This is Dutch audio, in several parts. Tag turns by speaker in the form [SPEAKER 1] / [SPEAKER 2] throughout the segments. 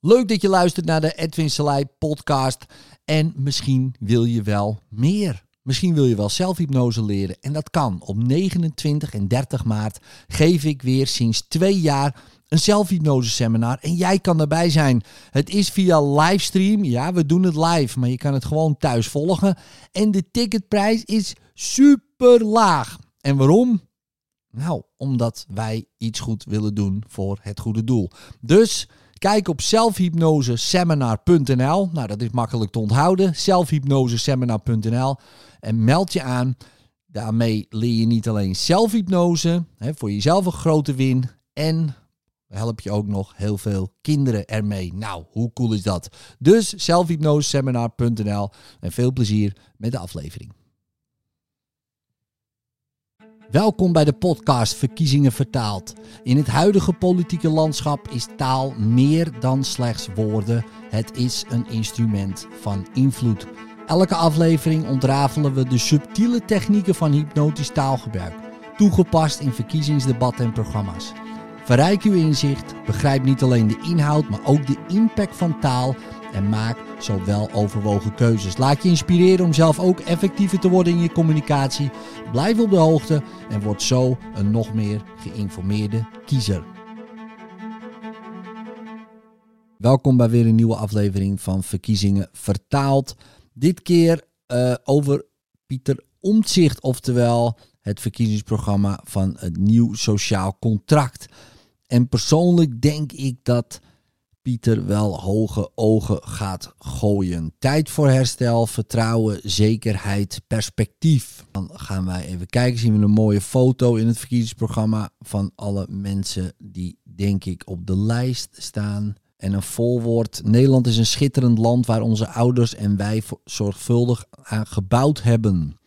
[SPEAKER 1] Leuk dat je luistert naar de Edwin Selei podcast. En misschien wil je wel meer. Misschien wil je wel zelfhypnose leren. En dat kan. Op 29 en 30 maart geef ik weer sinds twee jaar een zelfhypnose seminar. En jij kan erbij zijn. Het is via livestream. Ja, we doen het live. Maar je kan het gewoon thuis volgen. En de ticketprijs is super laag. En waarom? Nou, omdat wij iets goed willen doen voor het goede doel. Dus kijk op zelfhypnoseseminar.nl. Nou, dat is makkelijk te onthouden. zelfhypnoseseminar.nl. En meld je aan. Daarmee leer je niet alleen zelfhypnose, hè, voor jezelf een grote win. En help je ook nog heel veel kinderen ermee. Nou, hoe cool is dat? Dus zelfhypnoseseminar.nl. En veel plezier met de aflevering. Welkom bij de podcast Verkiezingen vertaald. In het huidige politieke landschap is taal meer dan slechts woorden. Het is een instrument van invloed. Elke aflevering ontrafelen we de subtiele technieken van hypnotisch taalgebruik, toegepast in verkiezingsdebatten en programma's. Verrijk uw inzicht, begrijp niet alleen de inhoud, maar ook de impact van taal en maak zo wel overwogen keuzes. Laat je inspireren om zelf ook effectiever te worden in je communicatie. Blijf op de hoogte en word zo een nog meer geïnformeerde kiezer. Welkom bij weer een nieuwe aflevering van Verkiezingen Vertaald. Dit keer uh, over Pieter Omtzigt, oftewel het verkiezingsprogramma van het nieuw sociaal contract. En persoonlijk denk ik dat Pieter wel hoge ogen gaat gooien. Tijd voor herstel, vertrouwen, zekerheid, perspectief. Dan gaan wij even kijken. Zien we een mooie foto in het verkiezingsprogramma van alle mensen die denk ik op de lijst staan. En een volwoord. Nederland is een schitterend land waar onze ouders en wij zorgvuldig aan gebouwd hebben.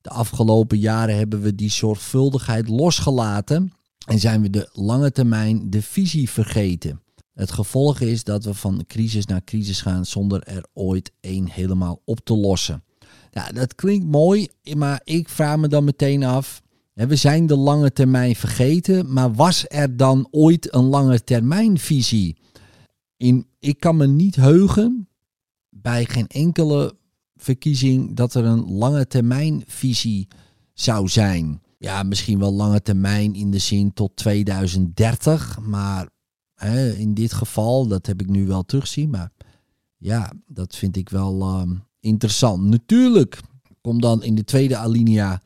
[SPEAKER 1] De afgelopen jaren hebben we die zorgvuldigheid losgelaten en zijn we de lange termijn de visie vergeten. Het gevolg is dat we van crisis naar crisis gaan zonder er ooit één helemaal op te lossen. Ja, dat klinkt mooi, maar ik vraag me dan meteen af. We zijn de lange termijn vergeten, maar was er dan ooit een lange termijn visie? In, ik kan me niet heugen bij geen enkele verkiezing dat er een lange termijn visie zou zijn. Ja, misschien wel lange termijn in de zin tot 2030, maar hè, in dit geval, dat heb ik nu wel terugzien, maar ja, dat vind ik wel uh, interessant. Natuurlijk komt dan in de tweede alinea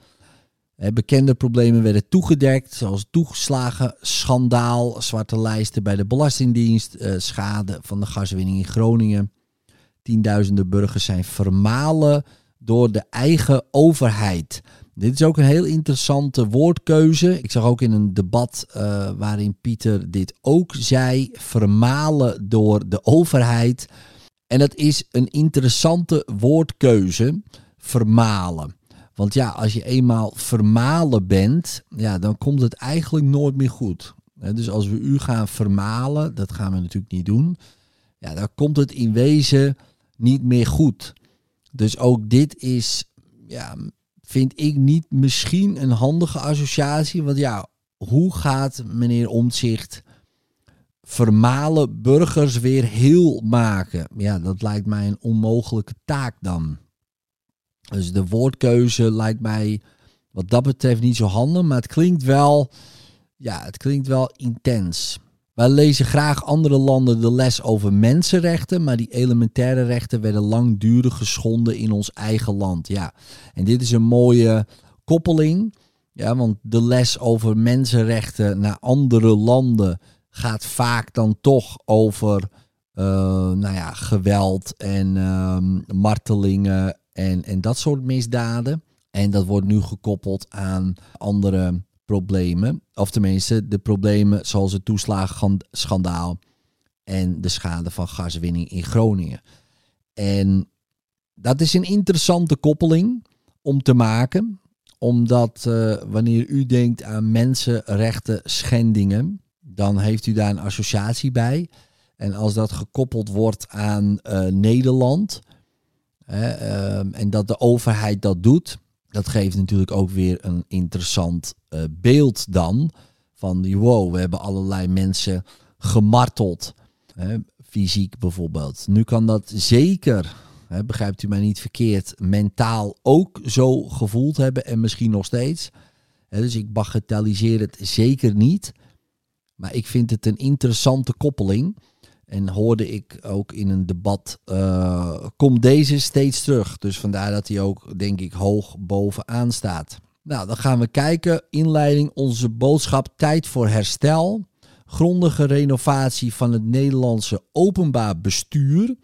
[SPEAKER 1] bekende problemen werden toegedekt, zoals toegeslagen, schandaal, zwarte lijsten bij de Belastingdienst, uh, schade van de gaswinning in Groningen. Tienduizenden burgers zijn vermalen door de eigen overheid. Dit is ook een heel interessante woordkeuze. Ik zag ook in een debat uh, waarin Pieter dit ook zei: vermalen door de overheid. En dat is een interessante woordkeuze, vermalen. Want ja, als je eenmaal vermalen bent, ja, dan komt het eigenlijk nooit meer goed. Dus als we u gaan vermalen, dat gaan we natuurlijk niet doen. Ja, dan komt het in wezen niet meer goed. Dus ook dit is, ja, vind ik niet misschien een handige associatie. Want ja, hoe gaat meneer Omtzigt vermalen burgers weer heel maken? Ja, dat lijkt mij een onmogelijke taak dan. Dus de woordkeuze lijkt mij wat dat betreft niet zo handig, maar het klinkt wel, ja, het klinkt wel intens. Wij lezen graag andere landen de les over mensenrechten, maar die elementaire rechten werden langdurig geschonden in ons eigen land. Ja, en dit is een mooie koppeling, ja, want de les over mensenrechten naar andere landen gaat vaak dan toch over uh, nou ja, geweld en uh, martelingen en, en dat soort misdaden. En dat wordt nu gekoppeld aan andere problemen. Of tenminste, de problemen zoals het toeslagenschandaal en de schade van gaswinning in Groningen. En dat is een interessante koppeling om te maken. Omdat uh, wanneer u denkt aan mensenrechten schendingen, dan heeft u daar een associatie bij. En als dat gekoppeld wordt aan uh, Nederland, uh, en dat de overheid dat doet, dat geeft natuurlijk ook weer een interessant uh, beeld dan. Van wow, we hebben allerlei mensen gemarteld. Hè, fysiek bijvoorbeeld. Nu kan dat zeker, hè, begrijpt u mij niet verkeerd, mentaal ook zo gevoeld hebben en misschien nog steeds. Hè, dus ik bagatelliseer het zeker niet. Maar ik vind het een interessante koppeling. En hoorde ik ook in een debat, uh, komt deze steeds terug. Dus vandaar dat hij ook, denk ik, hoog bovenaan staat. Nou, dan gaan we kijken. Inleiding, onze boodschap, tijd voor herstel. Grondige renovatie van het Nederlandse openbaar bestuur.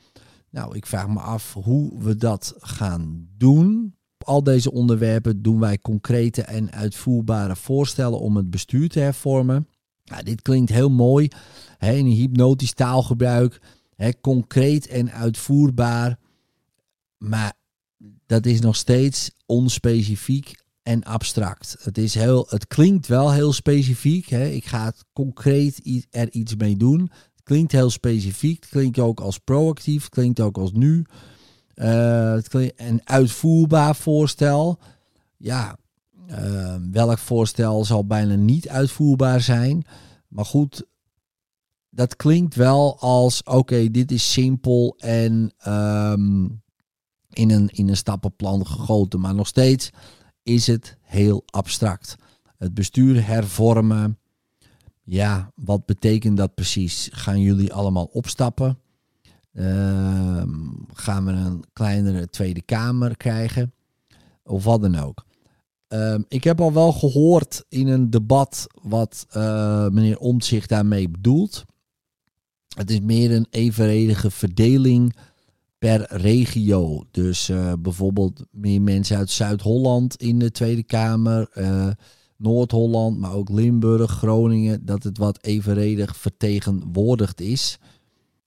[SPEAKER 1] Nou, ik vraag me af hoe we dat gaan doen. Op al deze onderwerpen doen wij concrete en uitvoerbare voorstellen om het bestuur te hervormen. Nou, dit klinkt heel mooi hè, in een hypnotisch taalgebruik, hè, concreet en uitvoerbaar. Maar dat is nog steeds onspecifiek en abstract. Het, is heel, het klinkt wel heel specifiek. Hè. Ik ga het concreet er iets mee doen. Het klinkt heel specifiek. Het klinkt ook als proactief. Het klinkt ook als nu. Uh, het klinkt een uitvoerbaar voorstel. Ja, uh, welk voorstel zal bijna niet uitvoerbaar zijn? Maar goed, dat klinkt wel als: oké, dit is simpel en um, in, een, in een stappenplan gegoten. Maar nog steeds is het heel abstract. Het bestuur hervormen. Ja, wat betekent dat precies? Gaan jullie allemaal opstappen? Uh, gaan we een kleinere Tweede Kamer krijgen? Of wat dan ook. Uh, ik heb al wel gehoord in een debat wat uh, meneer Omtzigt daarmee bedoelt. Het is meer een evenredige verdeling per regio. Dus uh, bijvoorbeeld meer mensen uit Zuid-Holland in de Tweede Kamer, uh, Noord-Holland, maar ook Limburg, Groningen, dat het wat evenredig vertegenwoordigd is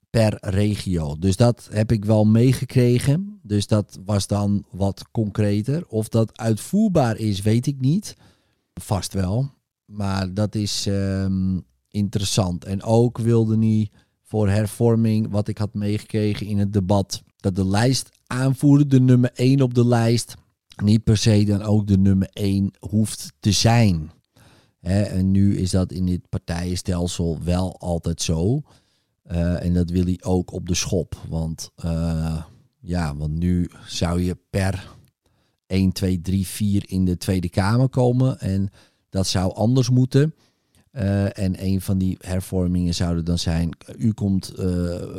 [SPEAKER 1] per regio. Dus dat heb ik wel meegekregen. Dus dat was dan wat concreter. Of dat uitvoerbaar is, weet ik niet. Vast wel. Maar dat is um, interessant. En ook wilde niet voor hervorming, wat ik had meegekregen in het debat, dat de lijst aanvoeren, de nummer 1 op de lijst, niet per se dan ook de nummer 1 hoeft te zijn. en nu is dat in dit partijenstelsel wel altijd zo. Uh, en dat wil hij ook op de schop. Want, uh, ja, want nu zou je per 1, 2, 3, 4 in de Tweede Kamer komen. En dat zou anders moeten. Uh, en een van die hervormingen zouden dan zijn, u komt, uh,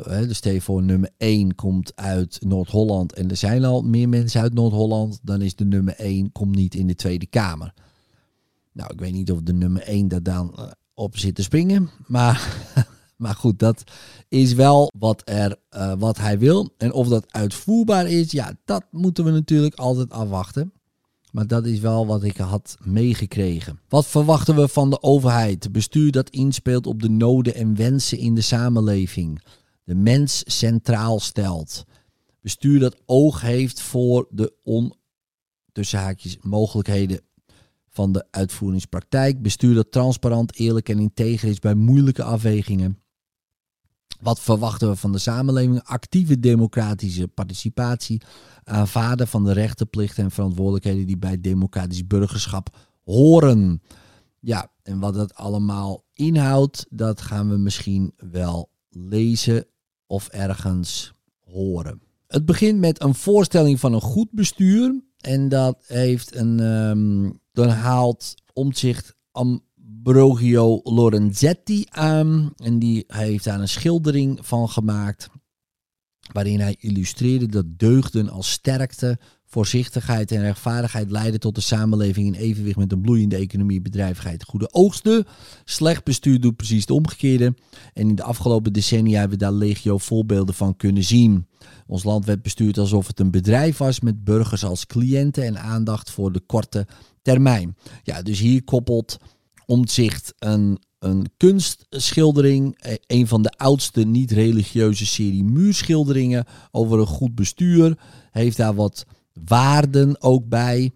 [SPEAKER 1] dus stel voor nummer 1 komt uit Noord-Holland en er zijn al meer mensen uit Noord-Holland, dan is de nummer 1 komt niet in de Tweede Kamer. Nou, ik weet niet of de nummer 1 daar dan uh, op zit te springen, maar, maar goed, dat is wel wat, er, wat hij wil. En of dat uitvoerbaar is, ja, dat moeten we natuurlijk altijd afwachten. Maar dat is wel wat ik had meegekregen. Wat verwachten we van de overheid? Bestuur dat inspeelt op de noden en wensen in de samenleving. De mens centraal stelt. Bestuur dat oog heeft voor de on, tussen haakjes, mogelijkheden van de uitvoeringspraktijk. Bestuur dat transparant, eerlijk en integer is bij moeilijke afwegingen. Wat verwachten we van de samenleving? Actieve democratische participatie, aanvaarden van de rechten, plichten en verantwoordelijkheden die bij democratisch burgerschap horen. Ja, en wat dat allemaal inhoudt, dat gaan we misschien wel lezen of ergens horen. Het begint met een voorstelling van een goed bestuur. En dat heeft een, um, dan haalt omzicht Brogio Lorenzetti aan. En die heeft daar een schildering van gemaakt. Waarin hij illustreerde dat deugden als sterkte, voorzichtigheid en rechtvaardigheid leiden tot een samenleving in evenwicht met een bloeiende economie, bedrijvigheid goede oogsten. Slecht bestuur doet precies het omgekeerde. En in de afgelopen decennia hebben we daar legio voorbeelden van kunnen zien. Ons land werd bestuurd alsof het een bedrijf was met burgers als cliënten en aandacht voor de korte termijn. Ja, dus hier koppelt omzicht een, een kunstschildering. E, een van de oudste niet-religieuze serie muurschilderingen over een goed bestuur. Heeft daar wat waarden ook bij.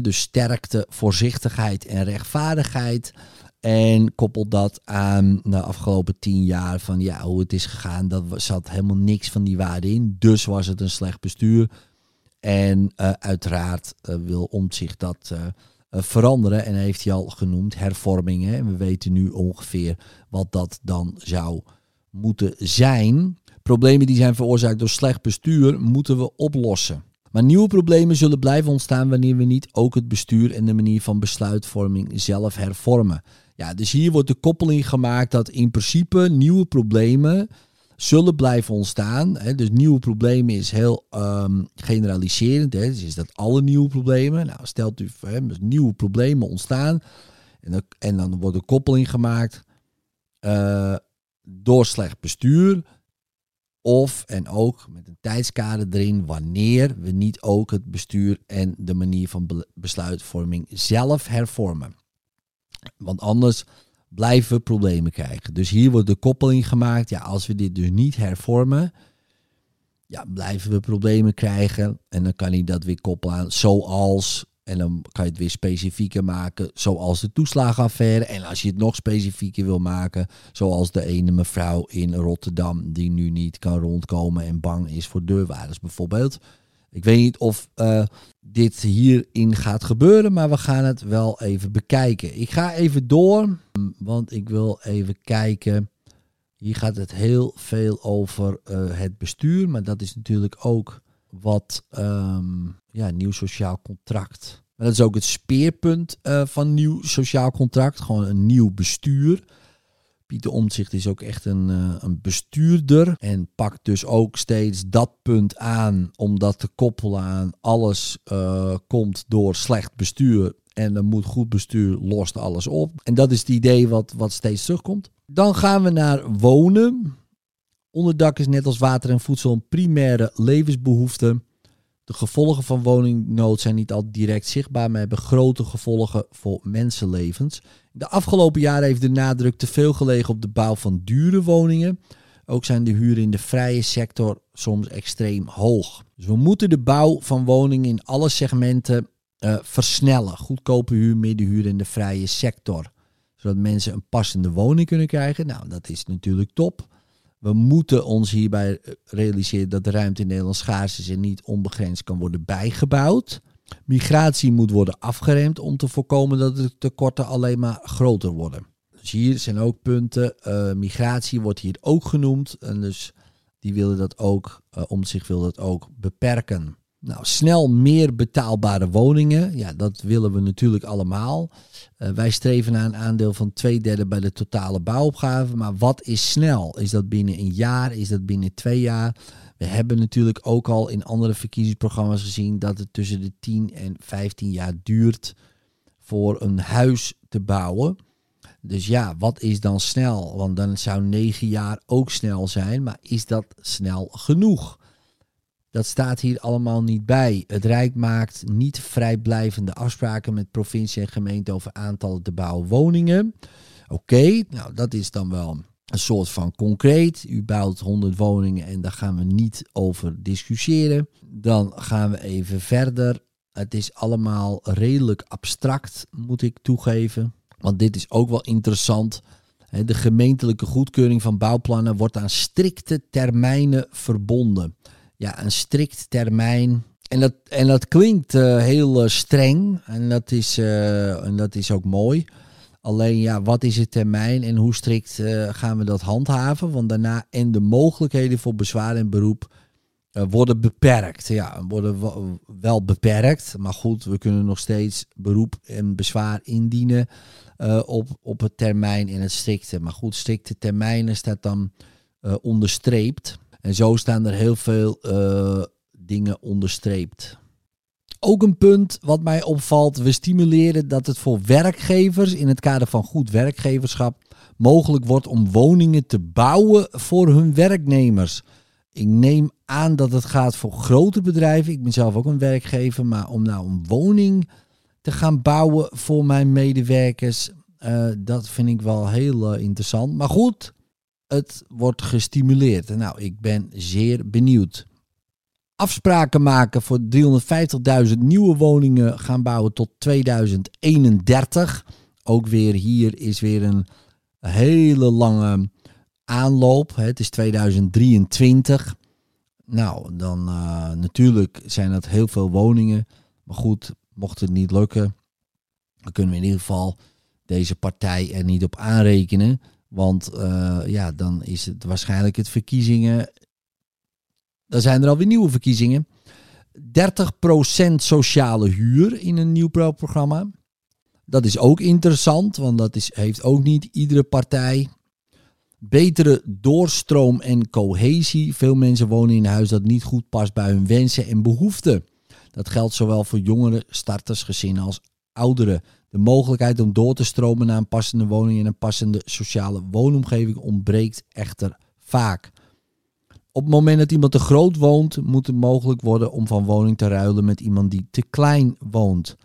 [SPEAKER 1] dus sterkte, voorzichtigheid en rechtvaardigheid. En koppelt dat aan de afgelopen tien jaar van ja, hoe het is gegaan. Dat zat helemaal niks van die waarden in. Dus was het een slecht bestuur. En uh, uiteraard uh, wil omzicht dat eh, veranderen. En heeft hij al genoemd hervormingen. En we weten nu ongeveer wat dat dan zou moeten zijn. Problemen die zijn veroorzaakt door slecht bestuur moeten we oplossen. Maar nieuwe problemen zullen blijven ontstaan wanneer we niet ook het bestuur en de manier van besluitvorming zelf hervormen. Ja, dus hier wordt de koppeling gemaakt dat in principe nieuwe problemen zullen blijven ontstaan. Hè. Dus nieuwe problemen is heel ehm, generaliserend. Hè. Dus is dat alle nieuwe problemen. Nou, stelt u hè, nieuwe problemen ontstaan. En dan, en dan wordt de koppeling gemaakt uh, door slecht bestuur. Of en ook met een tijdskader erin wanneer we niet ook het bestuur en de manier van besluitvorming zelf hervormen. Want anders blijven we problemen krijgen. Dus hier wordt de koppeling gemaakt. Ja, als we dit dus niet hervormen, ja, blijven we problemen krijgen. En dan kan hij dat weer koppelen aan zoals. En dan kan je het weer specifieker maken, zoals de toeslagenaffaire. En als je het nog specifieker wil maken, zoals de ene mevrouw in Rotterdam, die nu niet kan rondkomen en bang is voor deurwaarders bijvoorbeeld. Ik weet niet of uh, dit hierin gaat gebeuren, maar we gaan het wel even bekijken. Ik ga even door, want ik wil even kijken. Hier gaat het heel veel over uh, het bestuur, maar dat is natuurlijk ook wat um, ja, nieuw sociaal contract. Maar dat is ook het speerpunt uh, van nieuw sociaal contract, gewoon een nieuw bestuur. Pieter Omtzigt is ook echt een, uh, een bestuurder en pakt dus ook steeds dat punt aan om dat te koppelen aan alles uh, komt door slecht bestuur en dan moet goed bestuur lost alles op. En dat is het idee wat, wat steeds terugkomt. Dan gaan we naar wonen. Onderdak is net als water en voedsel een primaire levensbehoefte. De gevolgen van woningnood zijn niet al direct zichtbaar, maar hebben grote gevolgen voor mensenlevens. De afgelopen jaren heeft de nadruk te veel gelegen op de bouw van dure woningen. Ook zijn de huren in de vrije sector soms extreem hoog. Dus we moeten de bouw van woningen in alle segmenten uh, versnellen. Goedkope huur, middenhuur in de vrije sector. Zodat mensen een passende woning kunnen krijgen. Nou, dat is natuurlijk top. We moeten ons hierbij realiseren dat de ruimte in Nederland schaars is en niet onbegrensd kan worden bijgebouwd. Migratie moet worden afgeremd om te voorkomen dat de tekorten alleen maar groter worden. Dus hier zijn ook punten. Uh, migratie wordt hier ook genoemd. En dus die willen dat ook, uh, om zich wil dat ook beperken. Nou, snel meer betaalbare woningen. Ja, dat willen we natuurlijk allemaal. Uh, wij streven naar een aandeel van twee derde bij de totale bouwopgave. Maar wat is snel? Is dat binnen een jaar? Is dat binnen twee jaar? We hebben natuurlijk ook al in andere verkiezingsprogramma's gezien dat het tussen de 10 en 15 jaar duurt voor een huis te bouwen. Dus ja, wat is dan snel? Want dan zou 9 jaar ook snel zijn, maar is dat snel genoeg? Dat staat hier allemaal niet bij. Het Rijk maakt niet vrijblijvende afspraken met provincie en gemeente over aantallen te bouwen woningen. Oké, nou dat is dan wel een soort van concreet. U bouwt 100 woningen en daar gaan we niet over discussiëren. Dan gaan we even verder. Het is allemaal redelijk abstract, moet ik toegeven. Want dit is ook wel interessant. De gemeentelijke goedkeuring van bouwplannen wordt aan strikte termijnen verbonden. Ja, een strikt termijn. En dat, en dat klinkt uh, heel uh, streng. En dat, is, uh, en dat is ook mooi. Alleen ja, wat is het termijn en hoe strikt gaan we dat handhaven? Want daarna en de mogelijkheden voor bezwaar en beroep worden beperkt. Ja, worden wel beperkt. Maar goed, we kunnen nog steeds beroep en bezwaar indienen op, op het termijn en het strikte. Maar goed, strikte termijnen staat dan onderstreept. En zo staan er heel veel dingen onderstreept. Ook een punt wat mij opvalt, we stimuleren dat het voor werkgevers in het kader van goed werkgeverschap mogelijk wordt om woningen te bouwen voor hun werknemers. Ik neem aan dat het gaat voor grote bedrijven. Ik ben zelf ook een werkgever, maar om nou een woning te gaan bouwen voor mijn medewerkers, uh, dat vind ik wel heel uh, interessant. Maar goed, het wordt gestimuleerd. Nou, ik ben zeer benieuwd afspraken maken voor 350.000 nieuwe woningen gaan bouwen tot 2031. Ook weer hier is weer een hele lange aanloop. Het is 2023. Nou, dan uh, natuurlijk zijn dat heel veel woningen. Maar goed, mocht het niet lukken, dan kunnen we in ieder geval deze partij er niet op aanrekenen. Want uh, ja, dan is het waarschijnlijk het verkiezingen. Dan zijn er alweer nieuwe verkiezingen. 30% sociale huur in een nieuw programma. Dat is ook interessant, want dat is, heeft ook niet iedere partij. Betere doorstroom en cohesie. Veel mensen wonen in een huis dat niet goed past bij hun wensen en behoeften. Dat geldt zowel voor jongeren, starters, gezinnen als ouderen. De mogelijkheid om door te stromen naar een passende woning en een passende sociale woonomgeving ontbreekt echter vaak. Op het moment dat iemand te groot woont, moet het mogelijk worden om van woning te ruilen met iemand die te klein woont.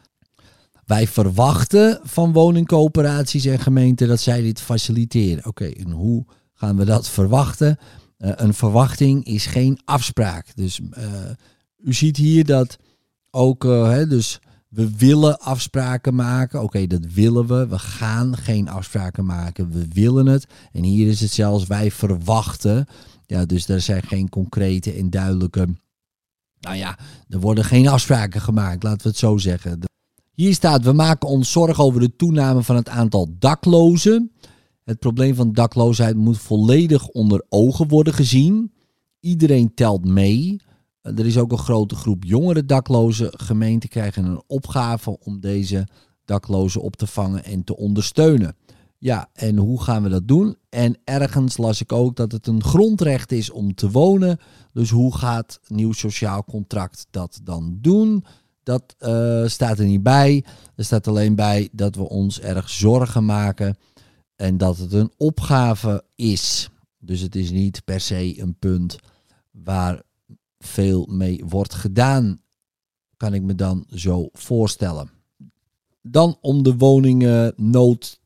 [SPEAKER 1] Wij verwachten van woningcoöperaties en gemeenten dat zij dit faciliteren. Oké, en hoe gaan we dat verwachten? Uh, een verwachting is geen afspraak. Dus uh, u ziet hier dat ook, uh, hè, dus we willen afspraken maken. Oké, dat willen we. We gaan geen afspraken maken. We willen het. En hier is het zelfs wij verwachten. Ja, dus er zijn geen concrete en duidelijke. Nou ja, er worden geen afspraken gemaakt, laten we het zo zeggen. Hier staat: we maken ons zorgen over de toename van het aantal daklozen. Het probleem van dakloosheid moet volledig onder ogen worden gezien. Iedereen telt mee. Er is ook een grote groep jongere daklozen. Gemeenten krijgen een opgave om deze daklozen op te vangen en te ondersteunen. Ja, en hoe gaan we dat doen? En ergens las ik ook dat het een grondrecht is om te wonen. Dus hoe gaat nieuw sociaal contract dat dan doen? Dat uh, staat er niet bij. Er staat alleen bij dat we ons erg zorgen maken en dat het een opgave is. Dus het is niet per se een punt waar veel mee wordt gedaan, kan ik me dan zo voorstellen. Dan om de woningnood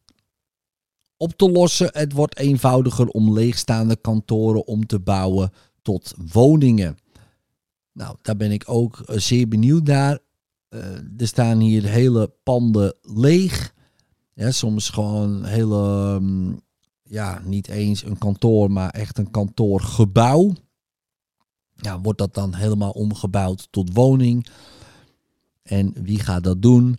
[SPEAKER 1] op te lossen. Het wordt eenvoudiger om leegstaande kantoren om te bouwen tot woningen. Nou, daar ben ik ook eh, zeer benieuwd naar. Uh, er staan hier hele panden leeg. Soms gewoon hele, um, ja, niet eens een kantoor, maar echt een kantoorgebouw. Ja, wordt dat dan helemaal omgebouwd tot woning? En wie gaat dat doen?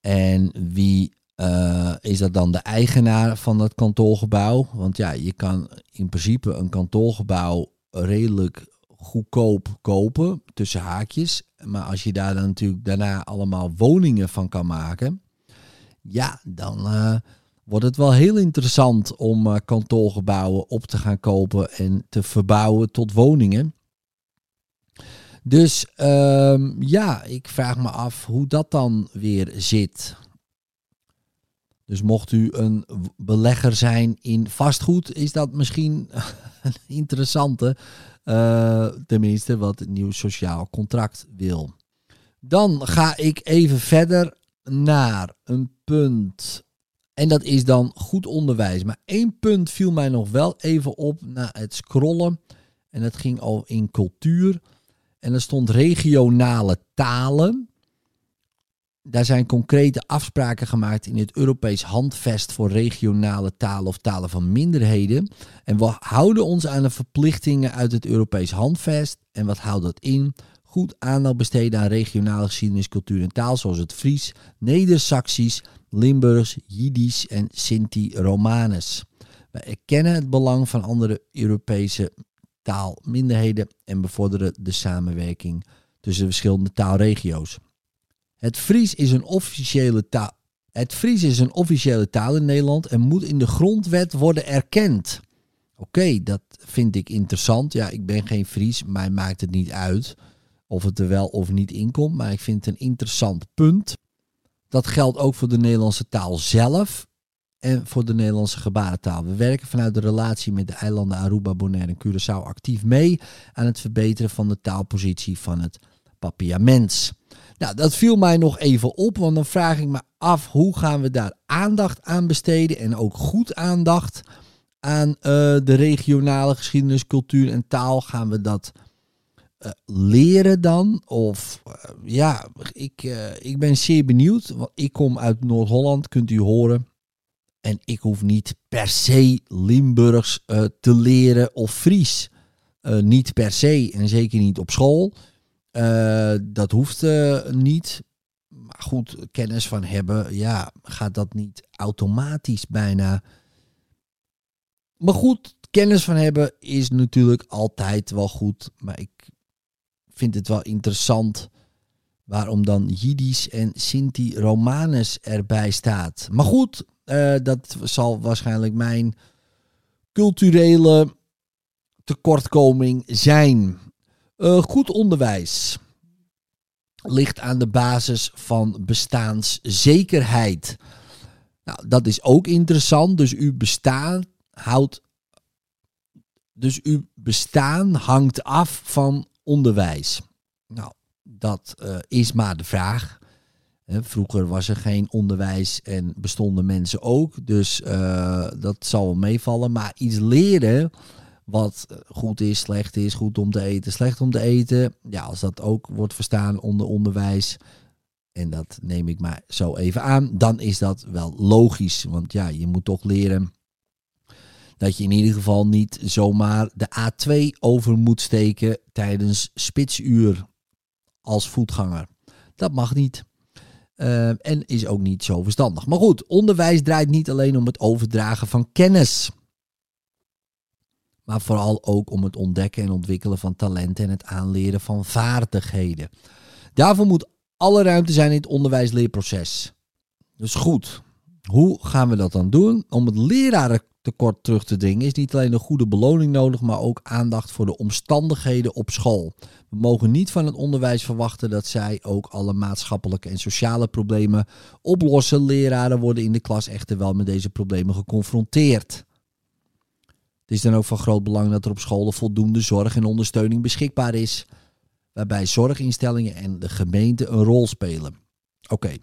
[SPEAKER 1] En wie uh, is dat dan de eigenaar van dat kantoorgebouw? Want ja, je kan in principe een kantoorgebouw redelijk goedkoop kopen, tussen haakjes. Maar als je daar dan natuurlijk daarna allemaal woningen van kan maken, ja, dan uh, wordt het wel heel interessant om uh, kantoorgebouwen op te gaan kopen en te verbouwen tot woningen. Dus um, ja, ik vraag me af hoe dat dan weer zit. Dus mocht u een belegger zijn in vastgoed, is dat misschien een interessante. Uh, tenminste, wat het nieuw sociaal contract wil. Dan ga ik even verder naar een punt. En dat is dan goed onderwijs. Maar één punt viel mij nog wel even op na het scrollen. En dat ging al in cultuur. En er stond regionale talen. Daar zijn concrete afspraken gemaakt in het Europees Handvest voor regionale talen of talen van minderheden. En we houden ons aan de verplichtingen uit het Europees Handvest. En wat houdt dat in? Goed aandacht besteden aan regionale geschiedenis, cultuur en taal, zoals het Fries, Neder-Saxisch, Limburgs, Jiddisch en Sinti-Romanes. We erkennen het belang van andere Europese taalminderheden en bevorderen de samenwerking tussen de verschillende taalregio's. Het Fries is een officiële taal. Het Fries is een officiële taal in Nederland en moet in de grondwet worden erkend. Oké, dat vind ik interessant. Ja, ik ben geen Fries, mij maakt het niet uit of het er wel of niet in komt, maar ik vind het een interessant punt. Dat geldt ook voor de Nederlandse taal zelf en voor de Nederlandse gebarentaal. We werken vanuit de relatie met de eilanden Aruba, Bonaire en Curaçao actief mee aan het verbeteren van de taalpositie van het papiaments. Nou, dat viel mij nog even op, want dan vraag ik me af hoe gaan we daar aandacht aan besteden en ook goed aandacht aan uh, de regionale geschiedenis, cultuur en taal. Gaan we dat uh, leren dan? Of uh, ja, ik, ik ben zeer benieuwd, want ik kom uit Noord-Holland, kunt u horen. En ik hoef niet per se Limburgs uh, te leren of Fries. Uh, niet per se en zeker niet op school. Uh, dat hoeft niet. Maar goed, kennis van hebben, ja, gaat dat niet automatisch bijna Maar goed, kennis van hebben is natuurlijk altijd wel goed. Maar ik vind het wel interessant waarom dan Jiddisch en Sinti Romanus erbij staat. Maar goed, uh, dat zal waarschijnlijk mijn culturele tekortkoming zijn. Uh, goed onderwijs ligt aan de basis van bestaanszekerheid. Nou, dat is ook interessant. Dus uw bestaan houdt. Dus uw bestaan hangt af van onderwijs. Nou, dat uh, is maar de vraag. Vroeger was er geen onderwijs en bestonden mensen ook. Dus uh, dat zal wel meevallen. Maar iets leren wat goed is, slecht is, goed om te eten, slecht om te eten. Ja, als dat ook wordt verstaan onder onderwijs, en dat neem ik maar zo even aan, dan is dat wel logisch. Want ja, je moet toch leren dat je in ieder geval niet zomaar de A2 over moet steken tijdens spitsuur als voetganger. Dat mag niet. Uh, en is ook niet zo verstandig. Maar goed, onderwijs draait niet alleen om het overdragen van kennis. Maar vooral ook om het ontdekken en ontwikkelen van talenten en het aanleren van vaardigheden. Daarvoor moet alle ruimte zijn in het onderwijsleerproces. Dus goed, hoe gaan we dat dan doen? Om het lerarentekort terug te dringen is niet alleen een goede beloning nodig, maar ook aandacht voor de omstandigheden op school. We mogen niet van het onderwijs verwachten dat zij ook alle maatschappelijke en sociale problemen oplossen. Leraren worden in de klas echter wel met deze problemen geconfronteerd. Het is dan ook van groot belang dat er op scholen voldoende zorg en ondersteuning beschikbaar is waarbij zorginstellingen en de gemeente een rol spelen. Oké.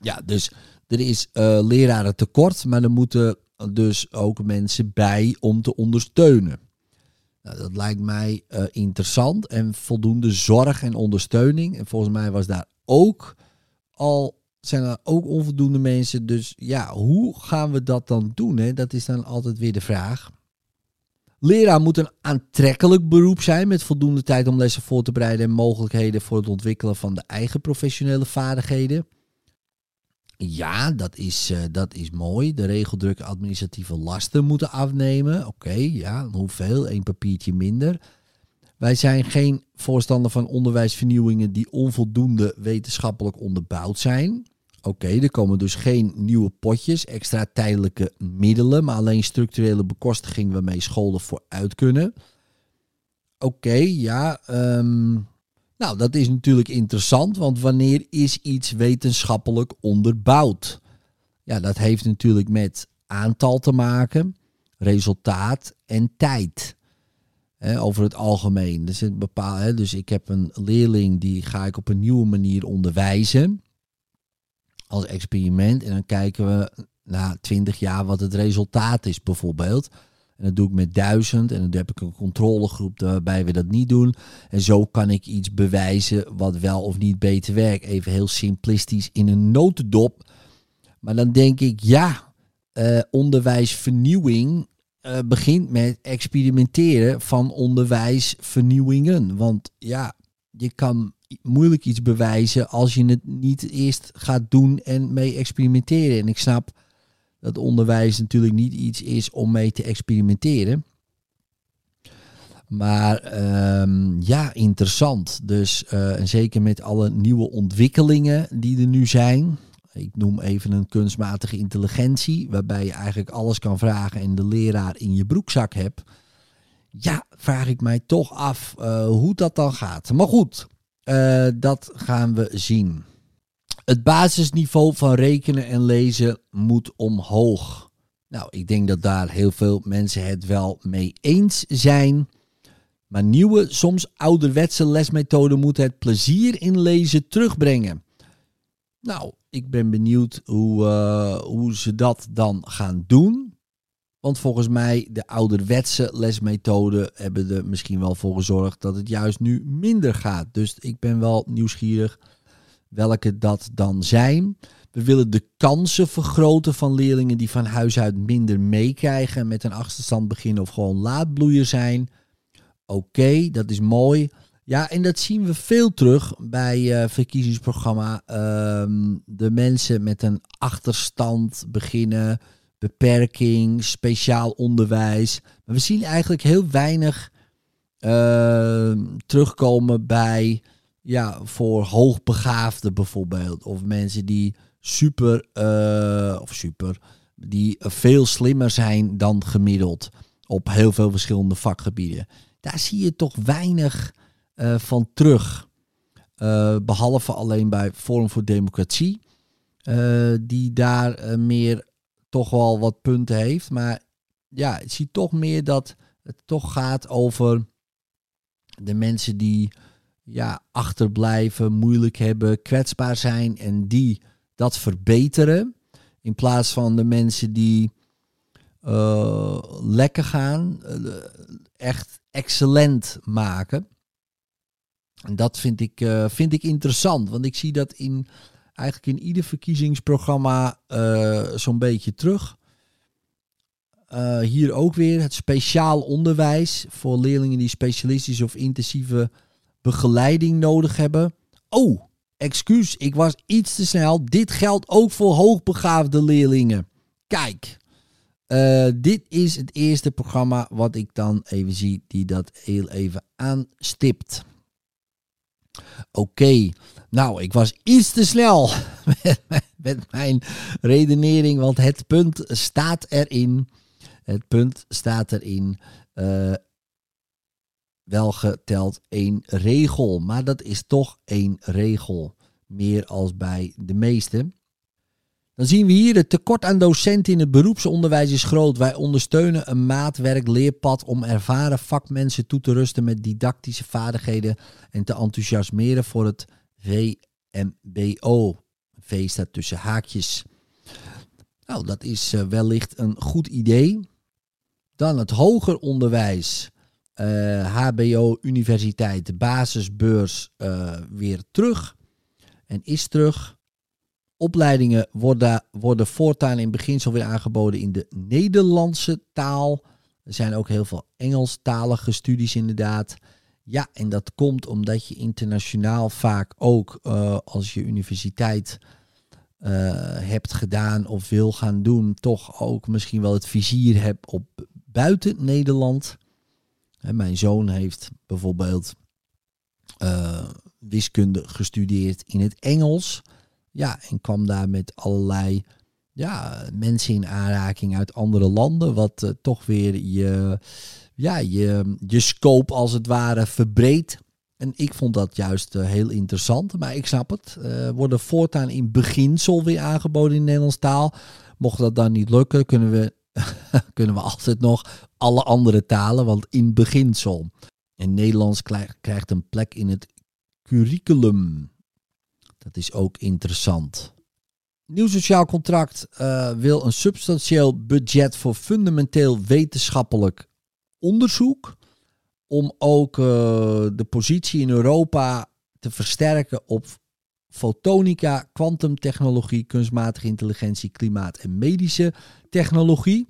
[SPEAKER 1] Ja, dus er is uh, leraren tekort, maar er moeten dus ook mensen bij om te ondersteunen. Nou, dat lijkt mij uh, interessant en voldoende zorg en ondersteuning. En volgens mij was daar ook al zijn er ook onvoldoende mensen. Dus ja, hoe gaan we dat dan doen? Hè? Dat is dan altijd weer de vraag. Leraar moet een aantrekkelijk beroep zijn met voldoende tijd om lessen voor te bereiden en mogelijkheden voor het ontwikkelen van de eigen professionele vaardigheden. Ja, dat is, uh, dat is mooi. De regeldrukke administratieve lasten moeten afnemen. Oké, ja, hoeveel? Eén papiertje minder. Wij zijn geen voorstander van onderwijsvernieuwingen die onvoldoende wetenschappelijk onderbouwd zijn. Oké, er komen dus geen nieuwe potjes, extra tijdelijke middelen, maar alleen structurele bekostiging waarmee scholen vooruit kunnen. Oké, ja. Um, nou, dat is natuurlijk interessant, want wanneer is iets wetenschappelijk onderbouwd? Ja, dat heeft natuurlijk met aantal te maken, resultaat en tijd. over het algemeen. Dus, dus ik heb een leerling die ga ik op een nieuwe manier onderwijzen als experiment. En dan kijken we na twintig jaar wat het resultaat is bijvoorbeeld. En dat doe ik met duizend. En dan heb ik een controlegroep waarbij we dat niet doen. En zo kan ik iets bewijzen wat wel of niet beter werkt. Even heel simplistisch in een notendop. Maar dan denk ik, ja, uh, onderwijsvernieuwing uh, begint met experimenteren van onderwijsvernieuwingen. Want ja, je kan moeilijk iets bewijzen als je het niet eerst gaat doen en mee experimenteren. En ik snap dat onderwijs natuurlijk niet iets is om mee te experimenteren. Maar ehm, ja, interessant. Dus uh, en zeker met alle nieuwe ontwikkelingen die er nu zijn. Ik noem even een kunstmatige intelligentie, waarbij je eigenlijk alles kan vragen en de leraar in je broekzak hebt. Ja, vraag ik mij toch af uh, hoe dat dan gaat. Maar goed, uh, dat gaan we zien. Het basisniveau van rekenen en lezen moet omhoog. Nou, ik denk dat daar heel veel mensen het wel mee eens zijn. Maar nieuwe, soms ouderwetse lesmethoden moeten het plezier in lezen terugbrengen. Nou, ik ben benieuwd hoe, uh, hoe ze dat dan gaan doen. Want volgens mij, de ouderwetse lesmethoden hebben er misschien wel voor gezorgd dat het juist nu minder gaat. Dus ik ben wel nieuwsgierig welke dat dan zijn. We willen de kansen vergroten van leerlingen die van huis uit minder meekrijgen, met een achterstand beginnen of gewoon laatbloeier zijn. Oké, dat is mooi. Ja, en dat zien we veel terug bij uh, verkiezingsprogramma. Uh, de mensen met een achterstand beginnen beperking, speciaal onderwijs. Maar we zien eigenlijk heel weinig uh, terugkomen bij, ja, voor hoogbegaafden bijvoorbeeld. Of mensen die super, uh, of super, die veel slimmer zijn dan gemiddeld op heel veel verschillende vakgebieden. Daar zie je toch weinig uh, van terug. Uh, behalve alleen bij Forum voor Democratie, die daar meer toch wel wat punten heeft. Maar ja, ik zie toch meer dat het toch gaat over de mensen die ja, achterblijven, moeilijk hebben, kwetsbaar zijn en die dat verbeteren. In plaats van de mensen die uh, lekker gaan, uh, echt excellent maken. En dat vind ik, uh, vind ik interessant, want ik zie dat in, eigenlijk in ieder verkiezingsprogramma zo'n beetje terug. hier ook weer het speciaal onderwijs voor leerlingen die specialistische of intensieve begeleiding nodig hebben. Oh, excuus, ik was iets te snel. Dit geldt ook voor hoogbegaafde leerlingen. Kijk, uh, dit is het eerste programma wat ik dan even zie die dat heel even aanstipt. Oké, nou, ik was iets te snel met, met, mijn redenering, want het punt staat erin. Het punt staat erin. Uh, wel geteld één regel, maar dat is toch één regel. Meer als bij de meeste. Dan zien we hier het tekort aan docenten in het beroepsonderwijs is groot. Wij ondersteunen een maatwerk leerpad om ervaren vakmensen toe te rusten met didactische vaardigheden en te enthousiasmeren voor het VMBO. V staat tussen haakjes. Nou, dat is uh, wellicht een goed idee. Dan het hoger onderwijs. HBO, universiteit, basisbeurs uh, weer terug. En is terug. Opleidingen worden, worden voortaan in beginsel weer aangeboden in de Nederlandse taal. Er zijn ook heel veel Engelstalige studies inderdaad. Ja, en dat komt omdat je internationaal vaak ook uh, als je universiteit hebt gedaan of wil gaan doen, toch ook misschien wel het vizier hebt op buiten Nederland. Mijn zoon heeft bijvoorbeeld uh, wiskunde gestudeerd in het Engels. Ja, en kwam daar met allerlei ja, mensen in aanraking uit andere landen. Wat uh, toch weer je, ja, je, je scope als het ware verbreedt. En ik vond dat juist uh, heel interessant. Maar ik snap het. Uh, worden voortaan in beginsel weer aangeboden in Nederlands taal. Mocht dat dan niet lukken, kunnen we, kunnen we altijd nog alle andere talen. Want in beginsel. En Nederlands krijgt een plek in het curriculum. Dat is ook interessant. Nieuw sociaal contract uh, wil een substantieel budget voor fundamenteel wetenschappelijk onderzoek. Om ook uh, de positie in Europa te versterken op fotonica, kwantumtechnologie, kunstmatige intelligentie, klimaat en medische technologie.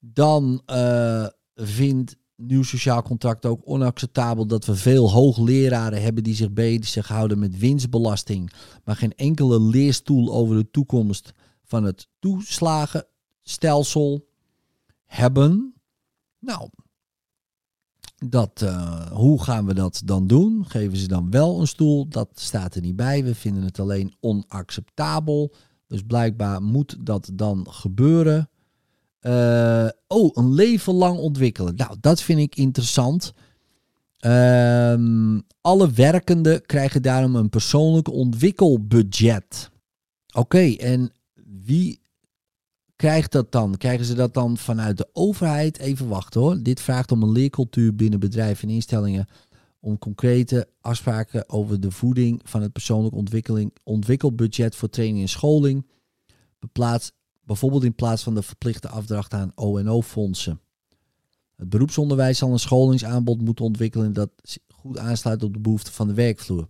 [SPEAKER 1] Dan uh, vindt nieuw sociaal contract ook onacceptabel dat we veel hoogleraren hebben die zich bezighouden met winstbelasting, maar geen enkele leerstoel over de toekomst van het toeslagenstelsel hebben. Nou, dat, uh, hoe gaan we dat dan doen? Geven ze dan wel een stoel? Dat staat er niet bij. We vinden het alleen onacceptabel. Dus blijkbaar moet dat dan gebeuren. Uh, oh, een leven lang ontwikkelen. Nou, dat vind ik interessant. Um, alle werkenden krijgen daarom een persoonlijk ontwikkelbudget. Oké, en wie krijgt dat dan? Krijgen ze dat dan vanuit de overheid? Even wachten hoor. Dit vraagt om een leercultuur binnen bedrijven en instellingen. Om concrete afspraken over de voeding van het persoonlijk ontwikkeling, ontwikkelbudget voor training en scholing. Beplaatst bijvoorbeeld in plaats van de verplichte afdracht aan ONO-fondsen. Het beroepsonderwijs zal een scholingsaanbod moeten ontwikkelen dat goed aansluit op de behoeften van de werkvloer.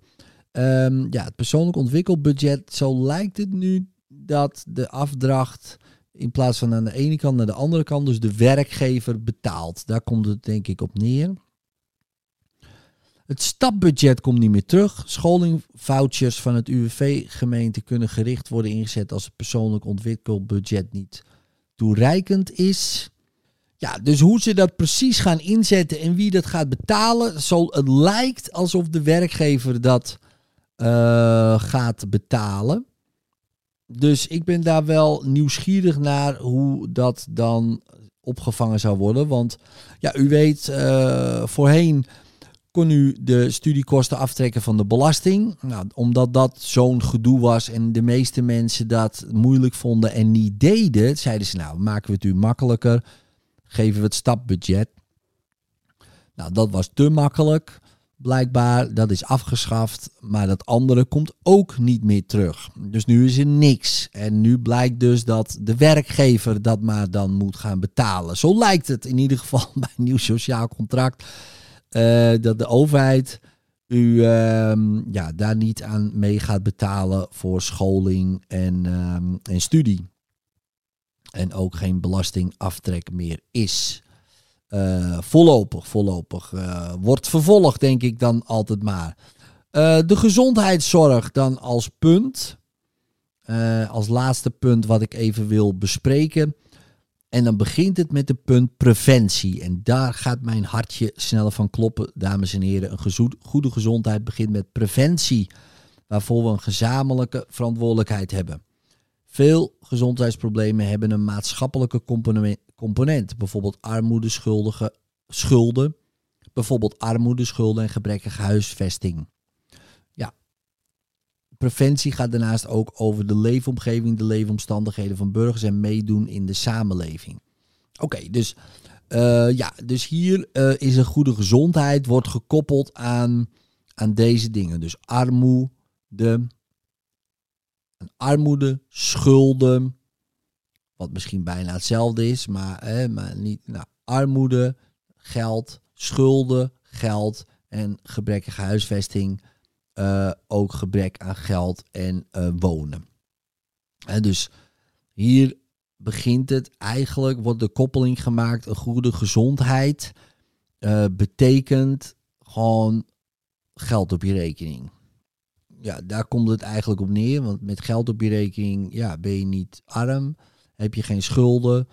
[SPEAKER 1] Um, ja, het persoonlijk ontwikkelbudget, zo lijkt het nu dat de afdracht in plaats van aan de ene kant naar de andere kant, dus de werkgever betaalt. Daar komt het denk ik op neer. Het stapbudget komt niet meer terug. Scholingvouchers van het UWV-gemeente kunnen gericht worden ingezet als het persoonlijk ontwikkelbudget niet toereikend is. Ja, dus hoe ze dat precies gaan inzetten en wie dat gaat betalen. Zo, het lijkt alsof de werkgever dat uh, gaat betalen. Dus ik ben daar wel nieuwsgierig naar hoe dat dan opgevangen zou worden. Want ja, u weet, uh, voorheen kon u de studiekosten aftrekken van de belasting. Nou, omdat dat zo'n gedoe was en de meeste mensen dat moeilijk vonden en niet deden, zeiden ze nou, maken we het u makkelijker, geven we het stapbudget. Nou, dat was te makkelijk. Blijkbaar, dat is afgeschaft, maar dat andere komt ook niet meer terug. Dus nu is er niks. En nu blijkt dus dat de werkgever dat maar dan moet gaan betalen. Zo lijkt het in ieder geval bij een nieuw sociaal contract. Uh, dat de overheid u uh, ja, daar niet aan mee gaat betalen voor scholing en, uh, en studie. En ook geen belastingaftrek meer is. Uh, voorlopig, voorlopig. Uh, wordt vervolgd, denk ik dan altijd maar. Uh, de gezondheidszorg dan als punt. als laatste punt wat ik even wil bespreken. En dan begint het met de punt preventie. En daar gaat mijn hartje sneller van kloppen, dames en heren. Een goede gezondheid begint met preventie, waarvoor we een gezamenlijke verantwoordelijkheid hebben. Veel gezondheidsproblemen hebben een maatschappelijke component, bijvoorbeeld armoede, schuldige, schulden, bijvoorbeeld armoede, schulden en gebrekkige huisvesting. Ja, preventie gaat daarnaast ook over de leefomgeving, de leefomstandigheden van burgers en meedoen in de samenleving. Oké, dus, uh, ja, dus hier uh, is een goede gezondheid, wordt gekoppeld aan, aan deze dingen. Dus armoede, armoede, schulden, wat misschien bijna hetzelfde is, maar, hè, maar niet. Nou, armoede, geld, schulden, geld en gebrekkige huisvesting. Uh, ook gebrek aan geld en uh, wonen. En dus hier begint het eigenlijk, wordt de koppeling gemaakt. Een goede gezondheid uh, betekent gewoon geld op je rekening ja, daar komt het eigenlijk op neer. Want met geld op je rekening ja, ben je niet arm, heb je geen schulden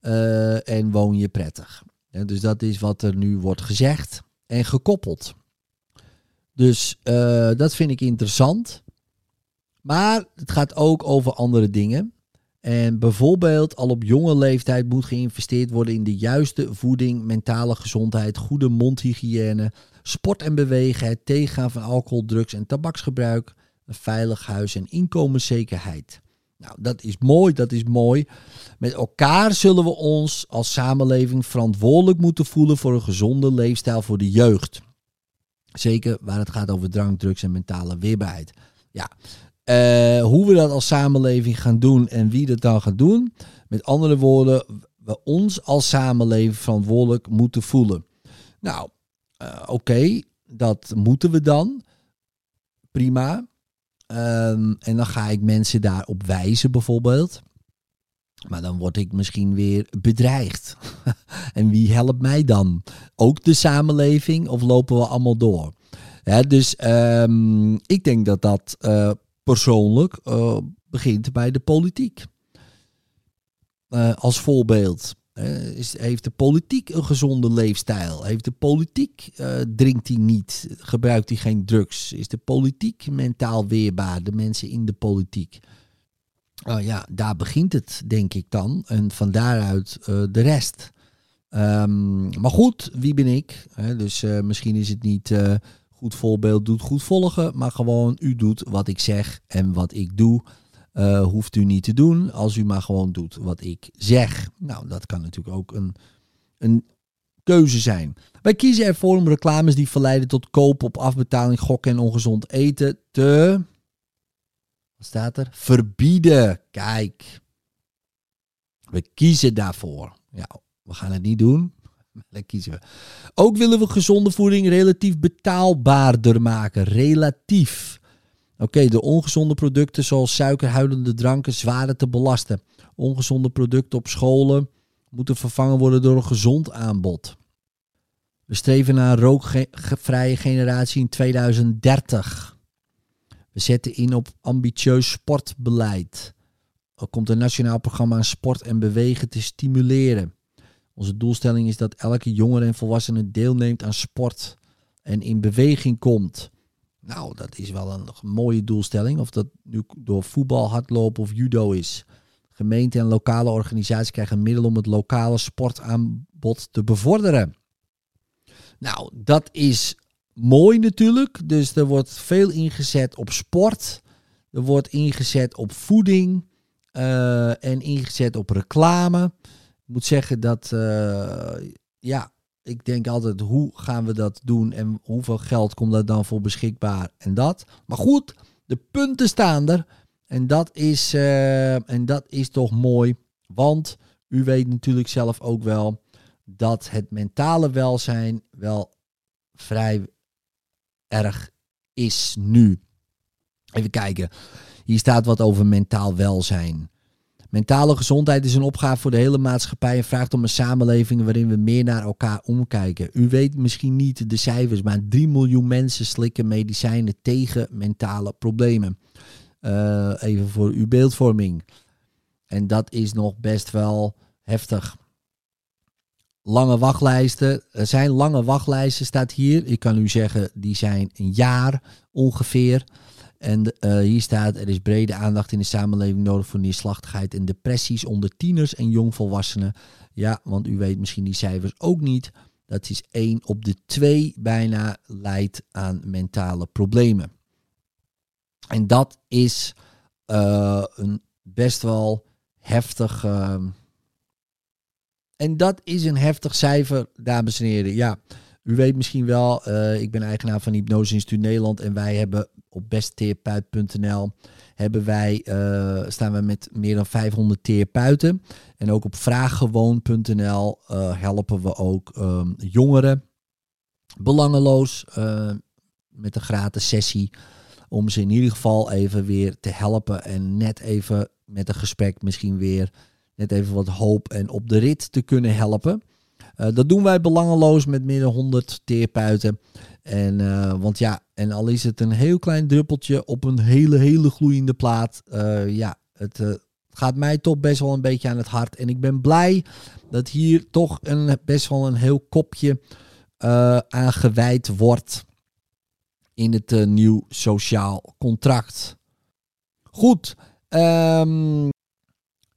[SPEAKER 1] uh, en woon je prettig. Ja, dus dat is wat er nu wordt gezegd en gekoppeld. Dus uh, dat vind ik interessant. Maar het gaat ook over andere dingen. En bijvoorbeeld al op jonge leeftijd moet geïnvesteerd worden in de juiste voeding, mentale gezondheid, goede mondhygiëne, sport en bewegen, het tegengaan van alcohol, drugs en tabaksgebruik, een veilig huis en inkomenszekerheid. Nou, dat is mooi, dat is mooi. Met elkaar zullen we ons als samenleving verantwoordelijk moeten voelen voor een gezonde leefstijl voor de jeugd. Zeker waar het gaat over drank, drugs en mentale weerbaarheid. Ja, uh, hoe we dat als samenleving gaan doen en wie dat dan gaat doen. Met andere woorden, we ons als samenleving verantwoordelijk moeten voelen. Nou, uh, oké, dat moeten we dan. Prima. Um, en dan ga ik mensen daarop wijzen bijvoorbeeld. Maar dan word ik misschien weer bedreigd. en wie helpt mij dan? Ook de samenleving of lopen we allemaal door? Dus um, ik denk dat dat uh, persoonlijk uh, begint bij de politiek. Uh, als voorbeeld. Is, heeft de politiek een gezonde leefstijl? Heeft de politiek, drinkt hij niet? Gebruikt hij geen drugs? Is de politiek mentaal weerbaar? De mensen in de politiek? Oh ja, daar begint het, denk ik dan. En van daaruit de rest. Um, maar goed, wie ben ik? dus misschien is het niet Goed voorbeeld doet goed volgen, maar gewoon u doet wat ik zeg en wat ik doe. Uh, hoeft u niet te doen als u maar gewoon doet wat ik zeg. Nou, dat kan natuurlijk ook een, een keuze zijn. Wij kiezen ervoor om reclames die verleiden tot kopen op afbetaling, gokken en ongezond eten te. Wat staat er? Verbieden. Kijk. We kiezen daarvoor. Ja, we gaan het niet doen. Kiezen. Ook willen we gezonde voeding relatief betaalbaarder maken. Relatief. Oké, de ongezonde producten zoals suikerhuilende dranken zwaarder te belasten. Ongezonde producten op scholen moeten vervangen worden door een gezond aanbod. We streven naar een rookvrije generatie in 2030. We zetten in op ambitieus sportbeleid. komt een nationaal programma aan sport en bewegen te stimuleren. Onze doelstelling is dat elke jongere en volwassene deelneemt aan sport en in beweging komt. Nou, dat is wel een mooie doelstelling. Of dat nu door voetbal, hardlopen of judo is. Gemeenten en lokale organisaties krijgen middelen om het lokale sportaanbod te bevorderen. Nou, dat is mooi natuurlijk. Dus er wordt veel ingezet op sport. Er wordt ingezet op voeding. Uh, en ingezet op reclame. Moet zeggen dat, uh, ja, ik denk altijd, hoe gaan we dat doen en hoeveel geld komt daar dan voor beschikbaar en dat. Maar goed, de punten staan er. En dat is, uh, en dat is toch mooi. Want u weet natuurlijk zelf ook wel dat het mentale welzijn wel vrij erg is nu. Even kijken. Hier staat wat over mentaal welzijn. Mentale gezondheid is een opgave voor de hele maatschappij en vraagt om een samenleving waarin we meer naar elkaar omkijken. U weet misschien niet de cijfers, maar 3 miljoen mensen slikken medicijnen tegen mentale problemen. Uh, even voor uw beeldvorming. En dat is nog best wel heftig. Lange wachtlijsten. Er zijn lange wachtlijsten, staat hier. Ik kan u zeggen, die zijn een jaar ongeveer. En uh, hier staat, er is brede aandacht in de samenleving nodig voor neerslachtigheid en depressies onder tieners en jongvolwassenen. Ja, want u weet misschien die cijfers ook niet. Dat is 1 op de 2 bijna leidt aan mentale problemen. En dat is uh, een best wel heftig. Uh, en dat is een heftig cijfer, dames en heren. Ja, u weet misschien wel, uh, ik ben eigenaar van Hypnose Instituut Nederland en wij hebben op besttherapeut.nl hebben wij, uh, staan we met meer dan 500 therapeuten. En ook op vraaggewoon.nl uh, helpen we ook um, jongeren belangeloos met een gratis sessie om ze in ieder geval even weer te helpen en net even met een gesprek misschien weer net even wat hoop en op de rit te kunnen helpen. Uh, dat doen wij belangeloos met meer dan 100 therapeuten. En, uh, want ja, en al is het een heel klein druppeltje op een hele, hele gloeiende plaat. Uh, ja, het gaat mij toch best wel een beetje aan het hart. En ik ben blij dat hier toch een, best wel een heel kopje aan gewijd wordt in het uh, nieuw sociaal contract. Goed. Um,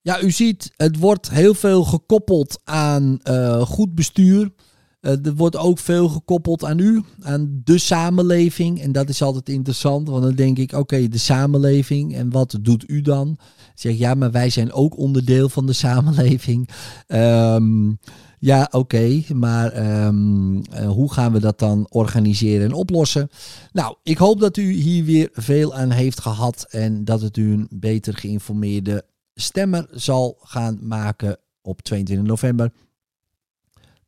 [SPEAKER 1] ja, u ziet, het wordt heel veel gekoppeld aan uh, goed bestuur. Uh, er wordt ook veel gekoppeld aan u, aan de samenleving. En dat is altijd interessant, want dan denk ik, oké, de samenleving. En wat doet u dan? Zeg, ja, maar wij zijn ook onderdeel van de samenleving. Um, ja, oké, maar um, uh, hoe gaan we dat dan organiseren en oplossen? Nou, ik hoop dat u hier weer veel aan heeft gehad en dat het u een beter geïnformeerde stemmer zal gaan maken op 22 november.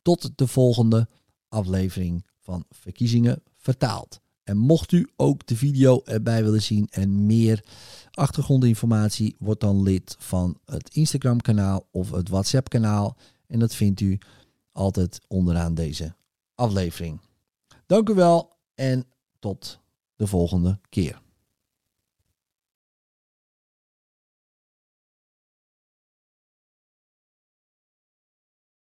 [SPEAKER 1] Tot de volgende aflevering van Verkiezingen vertaald. En mocht u ook de video erbij willen zien en meer achtergrondinformatie, word dan lid van het Instagram kanaal of het WhatsApp kanaal. En dat vindt u altijd onderaan deze aflevering. Dank u wel en tot de volgende keer.